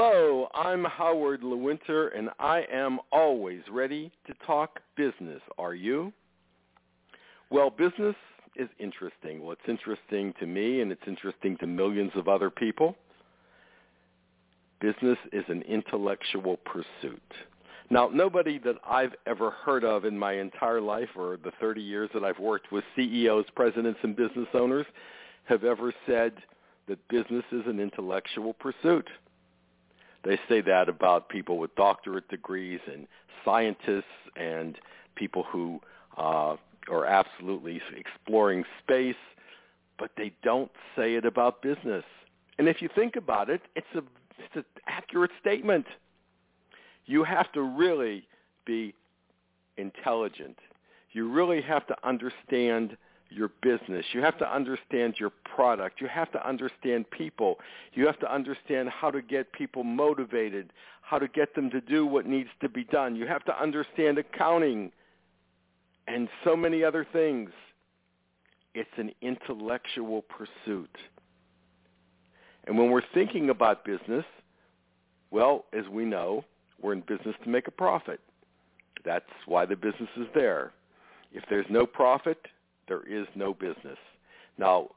Hello, I'm Howard Lewinter, and I am always ready to talk business. Are you? Well, business is interesting. Well, it's interesting to me, and it's interesting to millions of other people. Business is an intellectual pursuit. Now, nobody that I've ever heard of in my entire life or the 30 years that I've worked with CEOs, presidents, and business owners have ever said that business is an intellectual pursuit. They say that about people with doctorate degrees and scientists and people who uh, are absolutely exploring space, but they don't say it about business. And if you think about it, it's a it's an accurate statement. You have to really be intelligent. You really have to understand your business. You have to understand your product. You have to understand people. You have to understand how to get people motivated, how to get them to do what needs to be done. You have to understand accounting and so many other things. It's an intellectual pursuit. And when we're thinking about business, well, as we know, we're in business to make a profit. That's why the business is there. If there's no profit, there is no business. Now,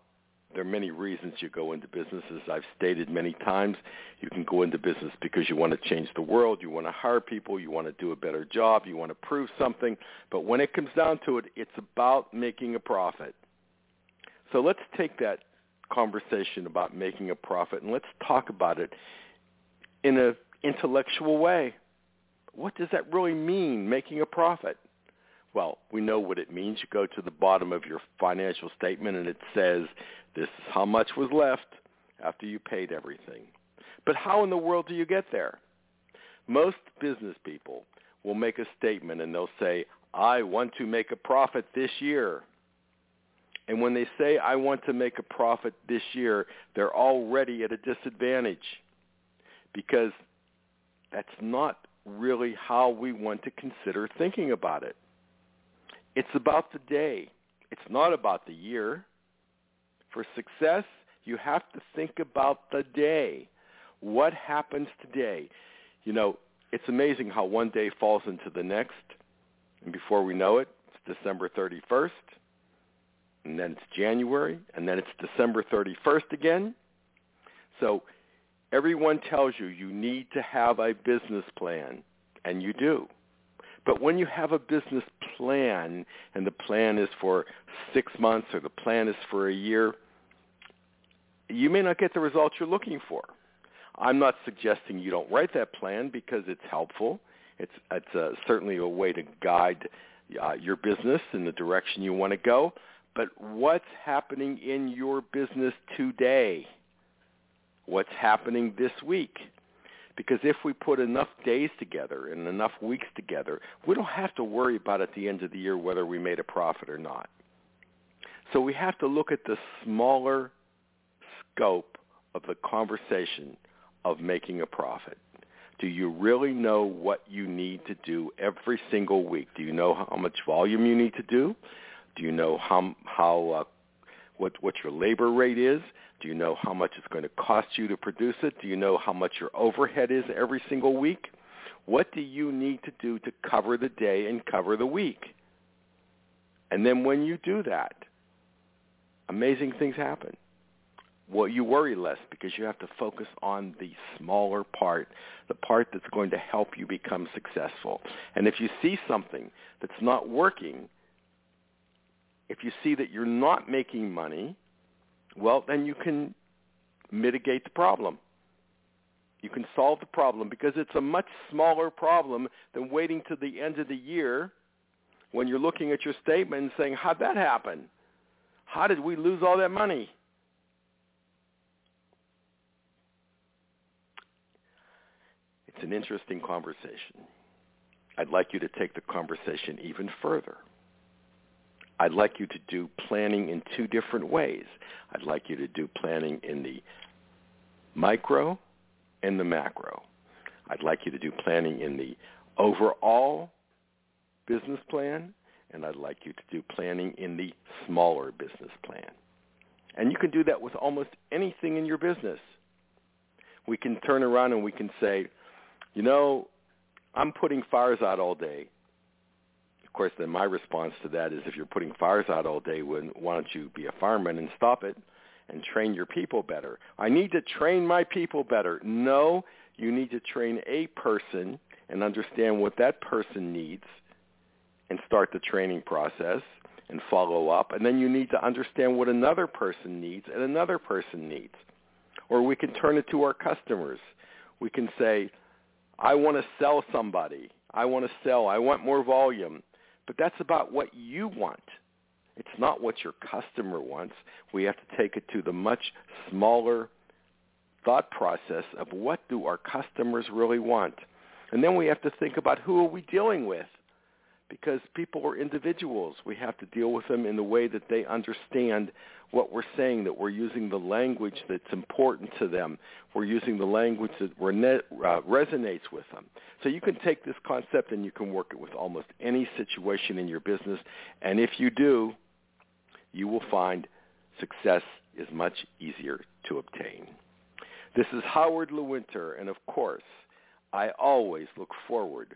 there are many reasons you go into business. As I've stated many times, you can go into business because you want to change the world, you want to hire people, you want to do a better job, you want to prove something. But when it comes down to it, it's about making a profit. So let's take that conversation about making a profit and let's talk about it in an intellectual way. What does that really mean, making a profit? Well, we know what it means. You go to the bottom of your financial statement and it says this is how much was left after you paid everything. But how in the world do you get there? Most business people will make a statement and they'll say, I want to make a profit this year. And when they say, I want to make a profit this year, they're already at a disadvantage because that's not really how we want to consider thinking about it. It's about the day. It's not about the year. For success, you have to think about the day. What happens today? You know, it's amazing how one day falls into the next, and before we know it, it's December 31st, and then it's January, and then it's December 31st again. So everyone tells you you need to have a business plan, and you do. But when you have a business plan and the plan is for six months or the plan is for a year, you may not get the results you're looking for. I'm not suggesting you don't write that plan because it's helpful. It's, it's a, certainly a way to guide uh, your business in the direction you want to go. But what's happening in your business today? What's happening this week? Because if we put enough days together and enough weeks together, we don't have to worry about at the end of the year whether we made a profit or not. So we have to look at the smaller scope of the conversation of making a profit. Do you really know what you need to do every single week? Do you know how much volume you need to do? Do you know how how uh, what what your labor rate is? Do you know how much it's going to cost you to produce it? Do you know how much your overhead is every single week? What do you need to do to cover the day and cover the week? And then when you do that, amazing things happen. Well, you worry less because you have to focus on the smaller part, the part that's going to help you become successful. And if you see something that's not working, if you see that you're not making money, well, then you can mitigate the problem. You can solve the problem because it's a much smaller problem than waiting to the end of the year when you're looking at your statement and saying, how'd that happen? How did we lose all that money? it's an interesting conversation. I'd like you to take the conversation even further. I'd like you to do planning in two different ways. I'd like you to do planning in the micro and the macro. I'd like you to do planning in the overall business plan, and I'd like you to do planning in the smaller business plan. And you can do that with almost anything in your business. We can turn around and we can say, you know, I'm putting fires out all day. Of course, then my response to that is if you're putting fires out all day, why don't you be a fireman and stop it and train your people better? I need to train my people better. No, you need to train a person and understand what that person needs and start the training process and follow up. And then you need to understand what another person needs and another person needs. Or we can turn it to our customers. We can say, I want to sell somebody. I want to sell. I want more volume. But that's about what you want. It's not what your customer wants. We have to take it to the much smaller thought process of what do our customers really want. And then we have to think about who are we dealing with because people are individuals. We have to deal with them in the way that they understand what we're saying, that we're using the language that's important to them. We're using the language that uh, resonates with them. So you can take this concept and you can work it with almost any situation in your business. And if you do, you will find success is much easier to obtain. This is Howard Lewinter, and of course, I always look forward